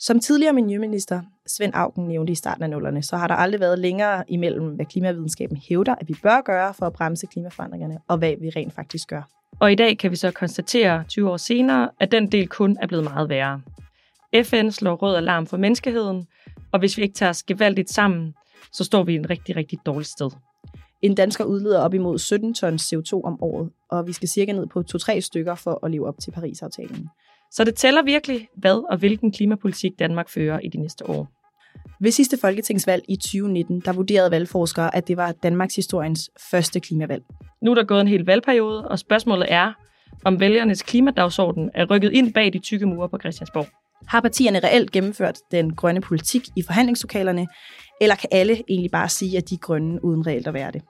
Som tidligere miljøminister Svend Augen nævnte i starten af nullerne, så har der aldrig været længere imellem, hvad klimavidenskaben hævder, at vi bør gøre for at bremse klimaforandringerne, og hvad vi rent faktisk gør. Og i dag kan vi så konstatere 20 år senere, at den del kun er blevet meget værre. FN slår rød alarm for menneskeheden, og hvis vi ikke tager os gevaldigt sammen, så står vi i en rigtig, rigtig dårlig sted. En dansker udleder op imod 17 tons CO2 om året, og vi skal cirka ned på 2-3 stykker for at leve op til Paris-aftalen. Så det tæller virkelig, hvad og hvilken klimapolitik Danmark fører i de næste år. Ved sidste folketingsvalg i 2019, der vurderede valgforskere, at det var Danmarks historiens første klimavalg. Nu er der gået en hel valgperiode, og spørgsmålet er, om vælgernes klimadagsorden er rykket ind bag de tykke mure på Christiansborg. Har partierne reelt gennemført den grønne politik i forhandlingslokalerne, eller kan alle egentlig bare sige, at de er grønne uden reelt at være det?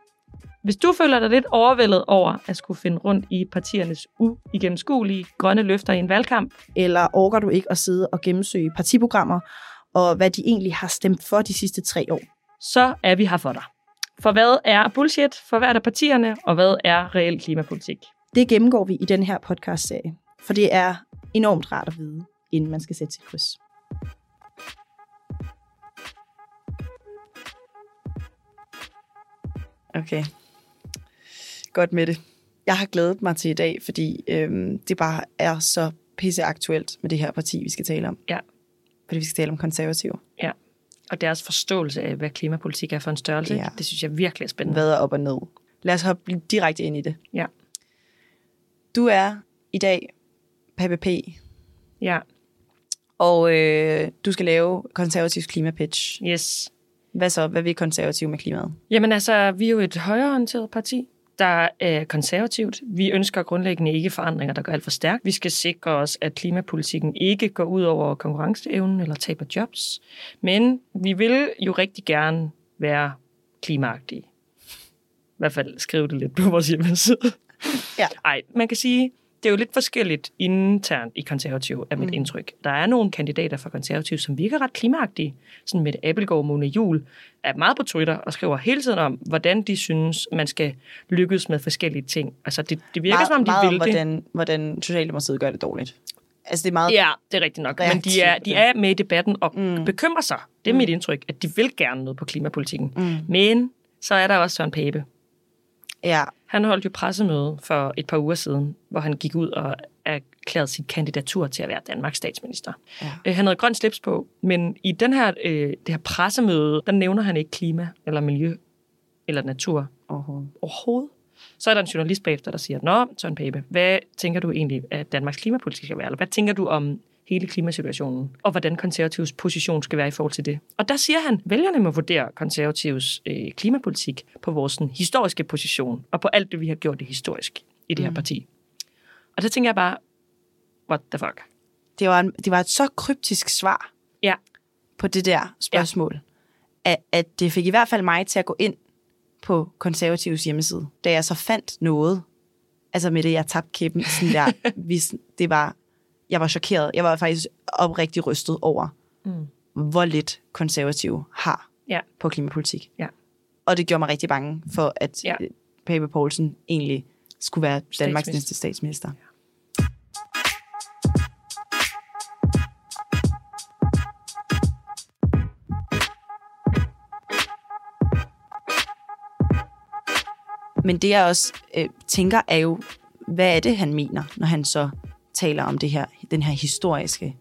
Hvis du føler dig lidt overvældet over at skulle finde rundt i partiernes uigennemskuelige grønne løfter i en valgkamp, eller orker du ikke at sidde og gennemsøge partiprogrammer, og hvad de egentlig har stemt for de sidste tre år, så er vi her for dig. For hvad er bullshit for hvert af partierne, og hvad er reel klimapolitik? Det gennemgår vi i den her podcast-serie, for det er enormt rart at vide, inden man skal sætte sit kryds. Okay. Godt med det. Jeg har glædet mig til i dag, fordi øhm, det bare er så pisse aktuelt med det her parti, vi skal tale om. Ja. Fordi vi skal tale om konservative. Ja. Og deres forståelse af, hvad klimapolitik er for en størrelse, ja. det synes jeg virkelig er spændende. Hvad er op og ned? Lad os hoppe direkte ind i det. Ja. Du er i dag PPP. Ja. Og øh, du skal lave konservativs klimapitch. Yes. Hvad så? Hvad vil konservativ med klimaet? Jamen altså, vi er jo et højreorienteret parti, der er konservativt. Vi ønsker grundlæggende ikke forandringer, der går alt for stærkt. Vi skal sikre os, at klimapolitikken ikke går ud over konkurrenceevnen eller taber jobs. Men vi vil jo rigtig gerne være klimaagtige. I hvert fald skrive det lidt på vores hjemmeside. Ja. Ej, man kan sige, det er jo lidt forskelligt internt i konservativ, er mit mm. indtryk. Der er nogle kandidater fra konservativ, som virker ret klimaagtige. Sådan med Appelgaard og Mona Jul er meget på Twitter og skriver hele tiden om, hvordan de synes, man skal lykkes med forskellige ting. Altså, det, det virker meget, som om, de meget vil om, det. hvordan, hvordan Socialdemokratiet gør det dårligt. Altså, det er meget... Ja, det er rigtigt nok. Men de er, de er med i debatten og mm. bekymrer sig. Det er mm. mit indtryk, at de vil gerne noget på klimapolitikken. Mm. Men så er der også Søren Pape. Ja. Han holdt jo pressemøde for et par uger siden, hvor han gik ud og erklærede sit kandidatur til at være Danmarks statsminister. Ja. Øh, han havde grøn slips på, men i den her, øh, det her pressemøde, der nævner han ikke klima eller miljø eller natur Overhovedet. overhovedet. Så er der en journalist bagefter, der siger, Nå, Søren Pape, hvad tænker du egentlig, at Danmarks klimapolitik skal være? Eller hvad tænker du om hele klimasituationen, og hvordan konservativs position skal være i forhold til det. Og der siger han, vælgerne må vurdere konservativs øh, klimapolitik på vores sådan, historiske position, og på alt det, vi har gjort det historisk i det her Mm. parti. Og så tænker jeg bare, what the fuck? Det var, en, det var et så kryptisk svar Ja. på det der spørgsmål, ja. at, at det fik i hvert fald mig til at gå ind på konservativs hjemmeside, da jeg så fandt noget, altså med det, jeg tabte kæppen, sådan der, hvis det var, jeg var chokeret. Jeg var faktisk oprigtig rystet over, Mm. hvor lidt konservative har Ja. på klimapolitik. Ja. Og det gjorde mig rigtig bange for, at Ja. ja. Pape Poulsen egentlig skulle være Danmarks næste statsminister. Men det jeg også øh, tænker er jo, hvad er det, han mener, når han så taler om det her, den her historiske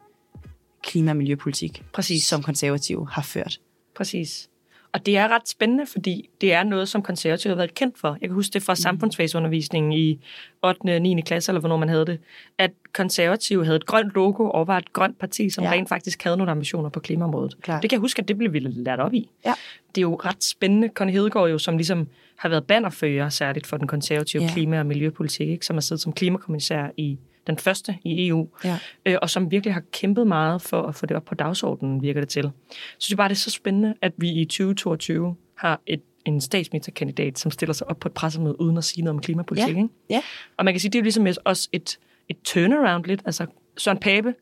klima- og miljøpolitik, Præcis. som konservative har ført. Præcis. Og det er ret spændende, fordi det er noget, som konservative har været kendt for. Jeg kan huske det fra samfundsfagsundervisningen i 8. og 9. klasse, eller hvornår man havde det, at konservative havde et grønt logo og var et grønt parti, som Ja. rent faktisk havde nogle ambitioner på klimaområdet. Klart. Det kan jeg huske, at det blev vi lært op i. Ja. Det er jo ret spændende. Connie Hedegaard jo, som ligesom har været bannerfører særligt for den konservative ja. klima- og miljøpolitik, ikke? som har siddet som klimakommissær i den første i EU, Ja. øh, og som virkelig har kæmpet meget for at få det op på dagsordenen, virker det til. Så synes jeg bare, det er så spændende, at vi i 2022 har et, en statsministerkandidat, som stiller sig op på et pressemøde uden at sige noget om klimapolitik. Ja. Ikke? Ja. Og man kan sige, det er jo ligesom også et, et turnaround lidt. Altså Søren Pape,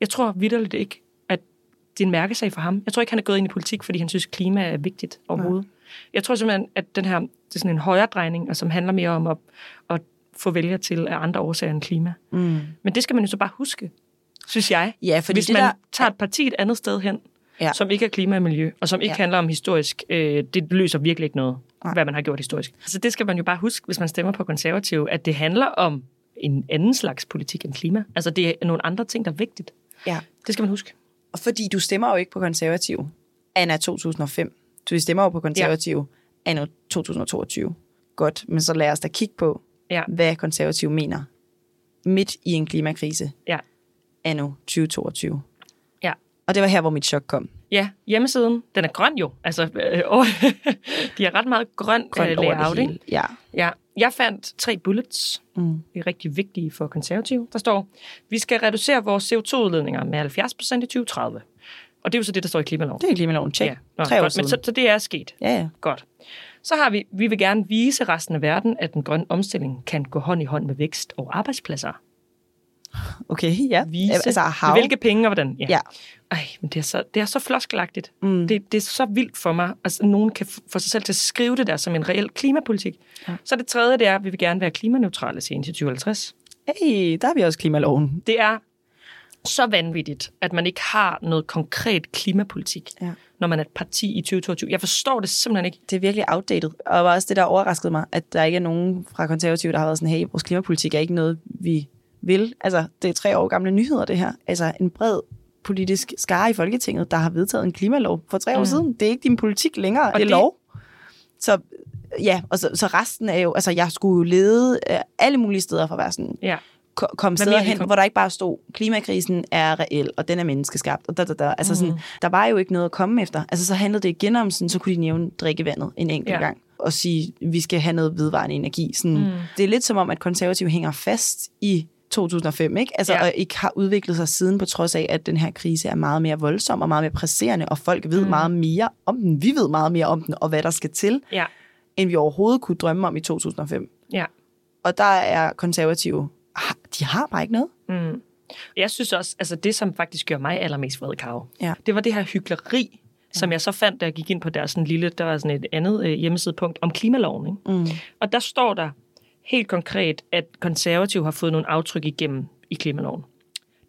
jeg tror vidderligt ikke, at det er en mærkesag for ham. Jeg tror ikke, han er gået ind i politik, fordi han synes, klima er vigtigt overhovedet. Jeg tror simpelthen, at den her, det er sådan en højre drejning, og som handler mere om at, at få vælgere til af andre årsager end klima. Mm. Men det skal man jo så bare huske. synes jeg. Ja, fordi Hvis det man der, tager et parti et andet sted hen, Ja. som ikke er klima og miljø, og som ikke Ja. handler om historisk, øh, det løser virkelig ikke noget, Nej. Hvad man har gjort historisk. Så det skal man jo bare huske, hvis man stemmer på konservative, at det handler om en anden slags politik end klima. Altså det er nogle andre ting, der er vigtigt. ja. Det skal man huske. Og fordi du stemmer jo ikke på konservativ anna 2005. Du stemmer jo på konservativ ja. anno 2022. Godt, men så lad os da kigge på, Ja. hvad konservativ mener midt i en klimakrise Ja. anno 2022. Ja. Og det var her, hvor mit chok kom. Ja, hjemmesiden, den er grøn jo. Altså, øh, og de har ret meget grøn, Grønt øh, layout, det ikke? Ja. Ja, jeg fandt tre bullets. Mm. Det er rigtig vigtige for konservative. Der står, vi skal reducere vores CO2-udledninger med 70 procent i 2030. Og det er jo så det, der står i klimaloven. Det er klimaloven. Tjek. Ja, nå, Tre år godt, men så, siden. så det er sket. Ja, ja. Godt. Så har vi, vi vil gerne vise resten af verden, at den grønne omstilling kan gå hånd i hånd med vækst og arbejdspladser. Okay, ja. Vise, Altså, hav. hvilke penge og hvordan. Ja. Ej, men det er så, det er så floskelagtigt. Mm. Det, det er så vildt for mig, at altså, nogen kan få sig selv til at skrive det der som en reel klimapolitik. Ja. Ja. Så det tredje, det er, at vi vil gerne være klimaneutrale senest i 2050. Hey, der har vi også klimaloven. Det er så vanvittigt, at man ikke har noget konkret klimapolitik, Ja. når man er et parti i 2022. Jeg forstår det simpelthen ikke. Det er virkelig outdated. Og var også det, der overraskede mig, at der ikke er nogen fra konservative, der har været sådan, hey, vores klimapolitik er ikke noget, vi vil. Altså, det er tre år gamle nyheder, det her. Altså, en bred politisk skare i Folketinget, der har vedtaget en klimalov for tre år Mm. siden. Det er ikke din politik længere, Og det er det- lov. Så ja, og så, så resten er jo, altså jeg skulle jo lede øh, alle mulige steder for at være sådan, Ja. Ko- komme steder hen, kom- hvor der ikke bare stod, klimakrisen er reel, og den er menneskeskabt, og da, da, da. Altså sådan, Mhm. der var jo ikke noget at komme efter. Altså så handlede det igen om sådan, så kunne de nævne drikkevandet en enkelt Ja. gang, og sige, vi skal have noget vedvarende energi. Sådan, Mm. Det er lidt som om, at konservative hænger fast i 2005, ikke? Altså, Ja. og ikke har udviklet sig siden, på trods af, at den her krise er meget mere voldsom og meget mere presserende, og folk ved Mm. mm. meget mere om den. Vi ved meget mere om den, og hvad der skal til, Ja. end vi overhovedet kunne drømme om i 2005. Ja. Og der er konservative, de har bare ikke noget. Mm. Jeg synes også, altså det, som faktisk gør mig allermest vred, Karo, Ja. det var det her hykleri, som jeg så fandt, da jeg gik ind på der sådan lille, der var sådan et andet øh, hjemmesidepunkt om klimaloven. Ikke? Mm. Og der står der helt konkret, at konservative har fået nogle aftryk igennem i klimaloven.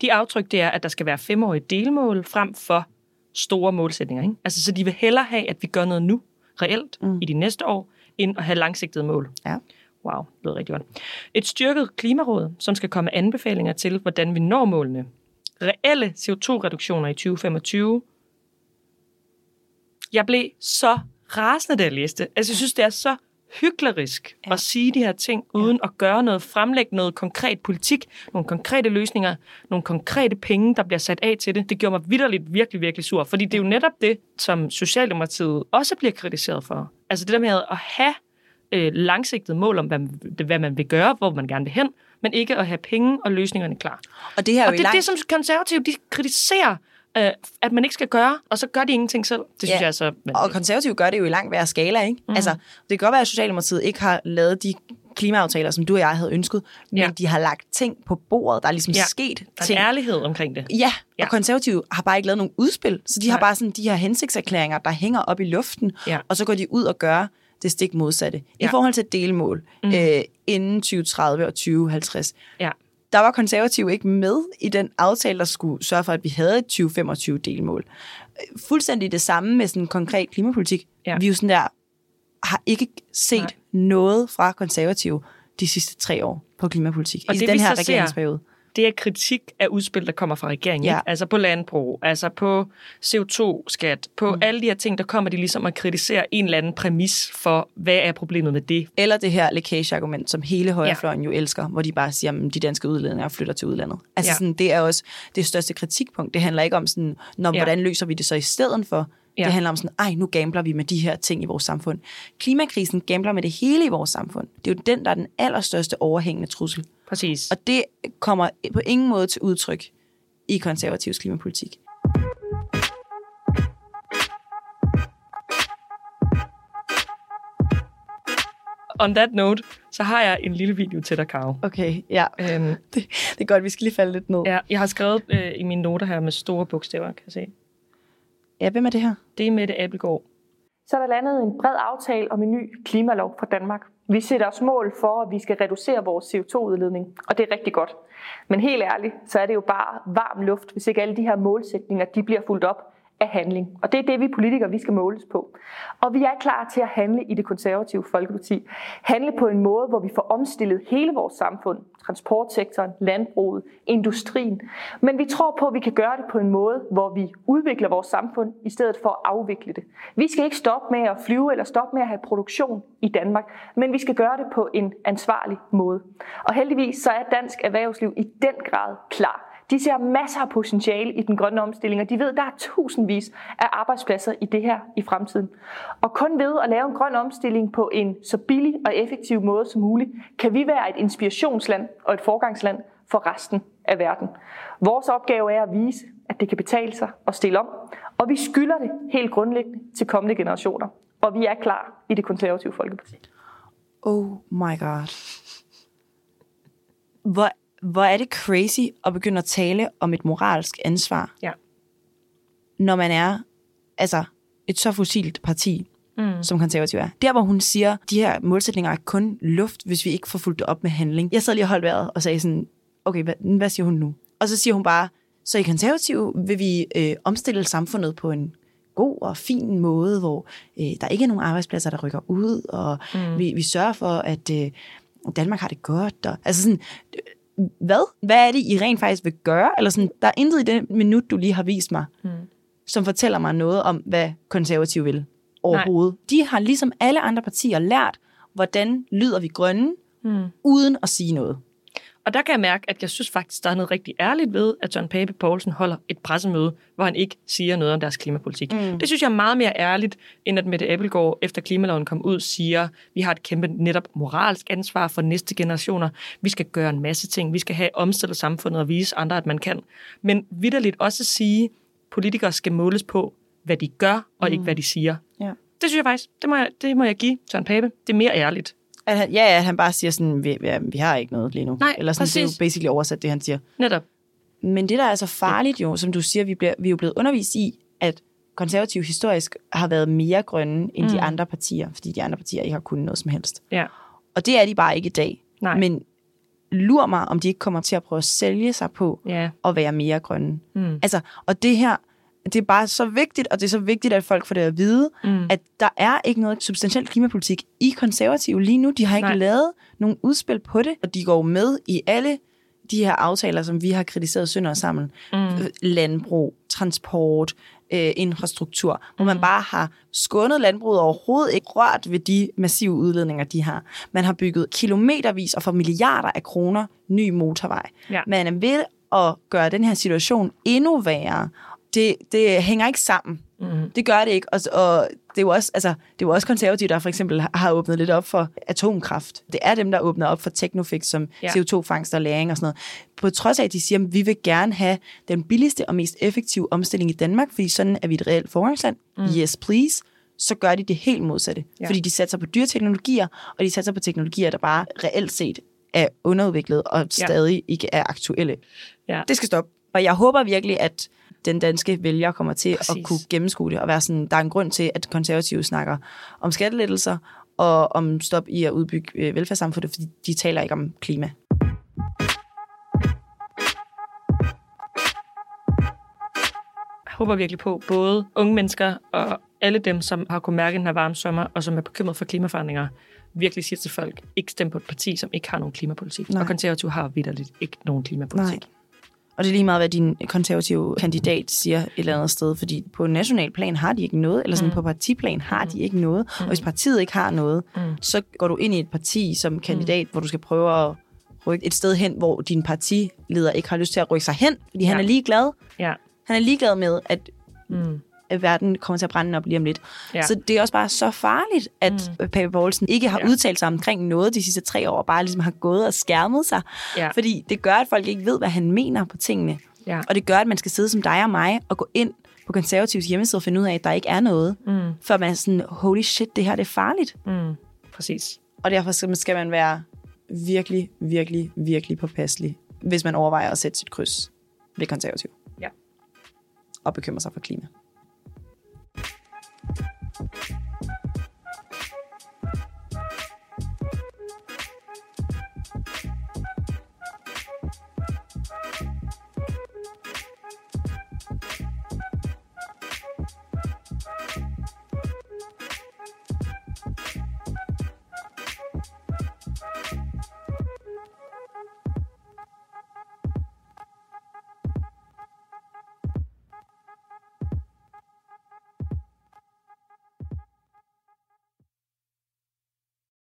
De aftryk, det er, at der skal være femårige delmål frem for store målsætninger. Ikke? Altså, så de vil hellere have, at vi gør noget nu, reelt, mm. i de næste år, end at have langsigtede mål. Ja. Wow, det lyder rigtig godt. Et styrket klimaråd, som skal komme anbefalinger til, hvordan vi når målene. Reelle CO2-reduktioner i 2025. Jeg blev så rasende, da jeg læste. Altså, jeg synes, det er så hyklerisk Ja. ja. at sige de her ting, uden at gøre noget, fremlægge noget konkret politik, nogle konkrete løsninger, nogle konkrete penge, der bliver sat af til det. Det gjorde mig vidderligt virkelig, virkelig sur, fordi det er jo netop det, som Socialdemokratiet også bliver kritiseret for. Altså det der med at have øh, langsigtede mål om, hvad, man- hvad man vil gøre, hvor man gerne vil hen, men ikke at have penge og løsningerne klar. Og det her er Og jo det er det, som konservative de kritiserer, øh, at man ikke skal gøre, og så gør de ingenting selv. Det synes Ja. jeg så... Og konservative gør det jo i langt værre skala, ikke? Mm. Altså, det kan godt være, at Socialdemokratiet ikke har lavet de klimaaftaler, som du og jeg havde ønsket, men Ja. de har lagt ting på bordet. Der er ligesom Ja. sket Der er ting. ærlighed omkring det. Ja, Ja. og konservative har bare ikke lavet nogen udspil, så de har Nej. bare sådan de her hensigtserklæringer, der hænger op i luften, Ja. og så går de ud og gør det stik modsatte. I Ja. forhold til delmål Mm. øh, inden 2030 og 2050, Ja. der var konservative ikke med i den aftale, der skulle sørge for, at vi havde et 2025 delmål. Øh, Fuldstændig det samme med sådan en konkret klimapolitik. Ja. Vi er jo sådan der, har ikke set Nej. Noget fra konservative de sidste tre år på klimapolitik. Og I det, den her så ser- regeringsperiode. Det er kritik af udspil, der kommer fra regeringen. Ja. Ikke? Altså på landbrug, altså på CO2-skat, på mm. alle de her ting, der kommer de ligesom at kritisere en eller anden præmis for, hvad er problemet med det. Eller det her lækage-argument, som hele højrefløjen jo elsker, hvor de bare siger, at de danske udledninger flytter til udlandet. Altså Ja. sådan, det er også det største kritikpunkt. Det handler ikke om sådan, når, Ja. hvordan løser vi det så i stedet for? Ja. Det handler om sådan, ej, nu gambler vi med de her ting i vores samfund. Klimakrisen gambler med det hele i vores samfund. Det er jo den, der er den allerstørste overhængende trussel. Præcis. Og det kommer på ingen måde til udtryk i konservativs klimapolitik. On that note, så har jeg en lille video til dig, Karo. Okay, ja. Øhm, Det, det er godt, vi skal lige falde lidt ned. ja, jeg har skrevet øh, i mine noter her med store bogstaver, kan jeg se. Ja hvem er det her? Det er Mette Abelgaard. så er der landet en bred aftale om en ny klimalov for Danmark. Vi sætter os mål for, at vi skal reducere vores CO2-udledning, og det er rigtig godt. Men helt ærligt, så er det jo bare varm luft, hvis ikke alle de her målsætninger de bliver fuldt op af handling. Og det er det, vi politikere vi skal måles på. Og vi er klar til at handle i det konservative Folkeparti. Handle på en måde, hvor vi får omstillet hele vores samfund, transportsektoren, landbruget, industrien. Men vi tror på, at vi kan gøre det på en måde, hvor vi udvikler vores samfund, i stedet for at afvikle det. Vi skal ikke stoppe med at flyve eller stoppe med at have produktion i Danmark, men vi skal gøre det på en ansvarlig måde. Og heldigvis så er dansk erhvervsliv i den grad klar. De ser masser af potentiale i den grønne omstilling, og de ved, at der er tusindvis af arbejdspladser i det her i fremtiden. Og kun ved at lave en grøn omstilling på en så billig og effektiv måde som muligt, kan vi være et inspirationsland og et forgangsland for resten af verden. Vores opgave er at vise, at det kan betale sig at stille om, og vi skylder det helt grundlæggende til kommende generationer. Og vi er klar i det konservative Folkeparti. Oh my god. Hvor hvor er det crazy at begynde at tale om et moralsk ansvar, Ja. når man er altså et så fossilt parti, mm. som konservativ er. Der, hvor hun siger, de her målsætninger er kun luft, hvis vi ikke får fulgt det op med handling. Jeg sad lige og holdt vejret og sagde sådan, okay, hvad, hvad siger hun nu? Og så siger hun bare, så i konservativ vil vi øh, omstille samfundet på en god og fin måde, hvor øh, der ikke er nogen arbejdspladser, der rykker ud, og mm. vi, vi sørger for, at øh, Danmark har det godt. Og, altså sådan, hvad? Hvad er det, I rent faktisk vil gøre? Eller sådan, der er intet i det minut, du lige har vist mig, mm. som fortæller mig noget om, hvad konservative vil overhovedet. Nej. De har ligesom alle andre partier lært, hvordan lyder vi grønne, mm. uden at sige noget. Og der kan jeg mærke, at jeg synes faktisk, der er noget rigtig ærligt ved, at John Pape Poulsen holder et pressemøde, hvor han ikke siger noget om deres klimapolitik. Mm. Det synes jeg er meget mere ærligt, end at Mette Appelgaard, efter klimaloven kom ud, siger, vi har et kæmpe netop moralsk ansvar for næste generationer. Vi skal gøre en masse ting. Vi skal have omstillet samfundet og vise andre, at man kan. Men vidderligt også sige, politikere skal måles på, hvad de gør, og mm. ikke hvad de siger. Ja. Det synes jeg faktisk, det må jeg, det må jeg give John Pape. Det er mere ærligt. At han, ja, ja, at han bare siger sådan, vi, ja, vi har ikke noget lige nu. Nej, Eller sådan, det er jo præcis. basically oversat, det han siger. Netop. Men det, der er så farligt jo, som du siger, vi, bliver, vi er jo blevet undervist i, at konservative historisk har været mere grønne end mm. de andre partier, fordi de andre partier ikke har kunnet noget som helst. Ja. Og det er de bare ikke i dag. Nej. Men lur mig, om de ikke kommer til at prøve at sælge sig på Ja. at være mere grønne. Mm. Altså, og det her, det er bare så vigtigt, og det er så vigtigt, at folk får det at vide, mm. at der er ikke noget substantielt klimapolitik i konservative lige nu. De har ikke Nej. Lavet nogen udspil på det, og de går med i alle de her aftaler, som vi har kritiseret sønder sammen. Mm. Landbrug, transport, øh, infrastruktur, hvor man bare har skånet landbruget og overhovedet ikke rørt ved de massive udledninger, de har. Man har bygget kilometervis og for milliarder af kroner ny motorvej. Ja. Man er ved at gøre den her situation endnu værre. Det, det hænger ikke sammen. Mm. Det gør det ikke. Og, og det er jo også, altså, det er jo også konservative, der for eksempel har åbnet lidt op for atomkraft. Det er dem, der åbner op for Technofix som Ja. ja. CO2-fangst og læring og sådan noget. På trods af, at de siger, at vi vil gerne have den billigste og mest effektive omstilling i Danmark, fordi sådan er vi et reelt forgangsland. Mm. Yes, please. Så gør de det helt modsatte. Ja. Ja. Fordi de satser på dyre teknologier, og de satser på teknologier, der bare reelt set er underudviklet og Ja. stadig ikke er aktuelle. Ja. Det skal stoppe. Og jeg håber virkelig, at den danske vælger kommer til Præcis. At kunne gennemskue det og være sådan, der er en grund til, at konservative snakker om skattelettelser og om stop i at udbygge øh, velfærdssamfundet, fordi de taler ikke om klima. Jeg håber virkelig på, både unge mennesker og alle dem, som har kunnet mærke den her varme sommer, og som er bekymret for klimaforandringer, virkelig siger til folk, ikke stem på et parti, som ikke har nogen klimapolitik. Nej. Og konservative har vidderligt ikke nogen klimapolitik. Nej. Og det er lige meget, hvad din konservative kandidat siger et eller andet sted, fordi på national plan har de ikke noget, eller sådan mm. på partiplan har de ikke noget. Mm. Og hvis partiet ikke har noget, mm. så går du ind i et parti som kandidat, mm. hvor du skal prøve at rykke et sted hen, hvor din partileder ikke har lyst til at rykke sig hen, fordi ja. han er ligeglad. Ja. Han er ligeglad med, at, Mm. At verden kommer til at brænde op lige om lidt. Ja. Så det er også bare så farligt, at mm. Pape Poulsen ikke har Ja. udtalt sig omkring noget de sidste tre år, og bare ligesom har gået og skærmet sig. Ja. Fordi det gør, at folk ikke ved, hvad han mener på tingene. Ja. Og det gør, at man skal sidde som dig og mig og gå ind på konservativs hjemmeside og finde ud af, at der ikke er noget. Mm. Før man er sådan, holy shit, det her det er farligt. Mm. Præcis. Og derfor skal- skal man være virkelig, virkelig, virkelig påpasselig, hvis man overvejer at sætte sit kryds ved konservativ. Ja. Og bekymre sig for klima.